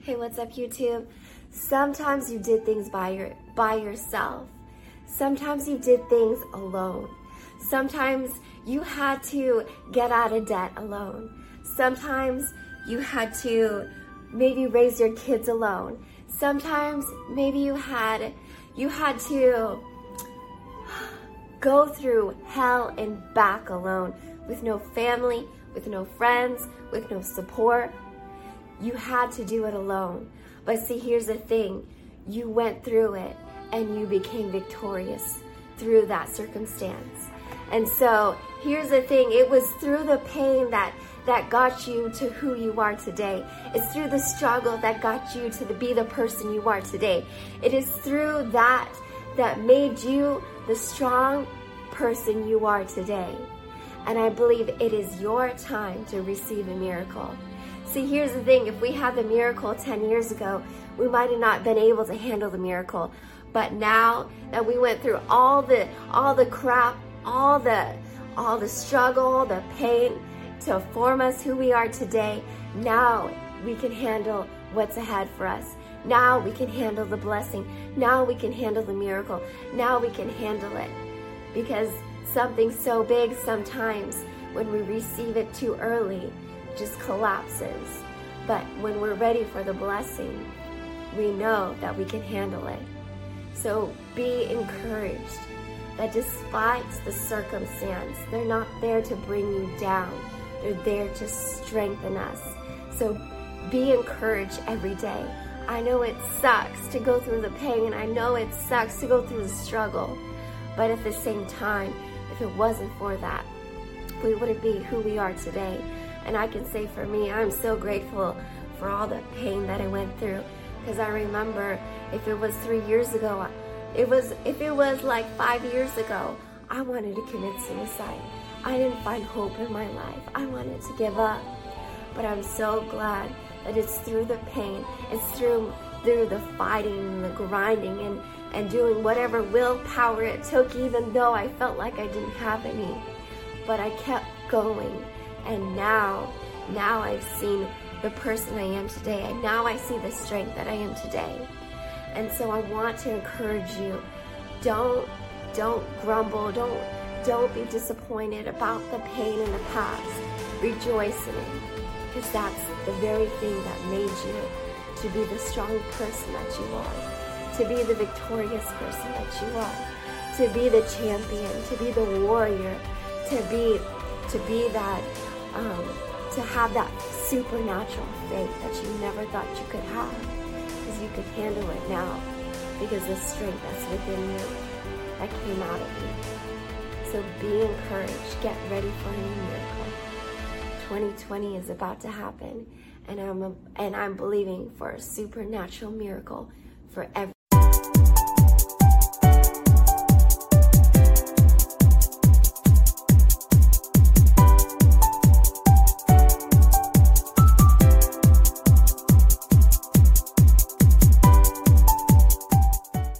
Hey, what's up YouTube? Sometimes you did things by your by yourself. Sometimes you did things alone. Sometimes you had to get out of debt alone. Sometimes you had to maybe raise your kids alone. Sometimes maybe you had you had to go through hell and back alone with no family, with no friends, with no support. You had to do it alone. But see, here's the thing you went through it and you became victorious through that circumstance. And so here's the thing it was through the pain that that got you to who you are today. It's through the struggle that got you to the, be the person you are today. It is through that that made you the strong person you are today. And I believe it is your time to receive a miracle. See, here's the thing if we had the miracle 10 years ago, we might have not been able to handle the miracle. But now that we went through all the all the crap, all the all the struggle, the pain to form us who we are today, now we can handle what's ahead for us. Now we can handle the blessing. Now we can handle the miracle. Now we can handle it. Because something so big sometimes when we receive it too early just collapses. But when we're ready for the blessing, we know that we can handle it. So be encouraged that despite the circumstance, they're not there to bring you down. They're there to strengthen us. So be encouraged every day. I know it sucks to go through the pain, and I know it sucks to go through the struggle. But at the same time, if it wasn't for that, we wouldn't be who we are today. And I can say for me, I'm so grateful for all the pain that I went through. Because I remember if it was three years ago, it was if it was like five years ago, I wanted to commit suicide. I didn't find hope in my life. I wanted to give up. But I'm so glad that it's through the pain, it's through through the fighting and the grinding and, and doing whatever willpower it took, even though I felt like I didn't have any. But I kept going. And now, now I've seen the person I am today. And now I see the strength that I am today. And so I want to encourage you. Don't don't grumble. Don't don't be disappointed about the pain in the past. Rejoice in it. Because that's the very thing that made you to be the strong person that you are, to be the victorious person that you are, to be the champion, to be the warrior, to be to be that um, to have that supernatural faith that you never thought you could have, because you could handle it now, because the strength that's within you that came out of you. So be encouraged. Get ready for a new miracle. 2020 is about to happen, and I'm and I'm believing for a supernatural miracle for every.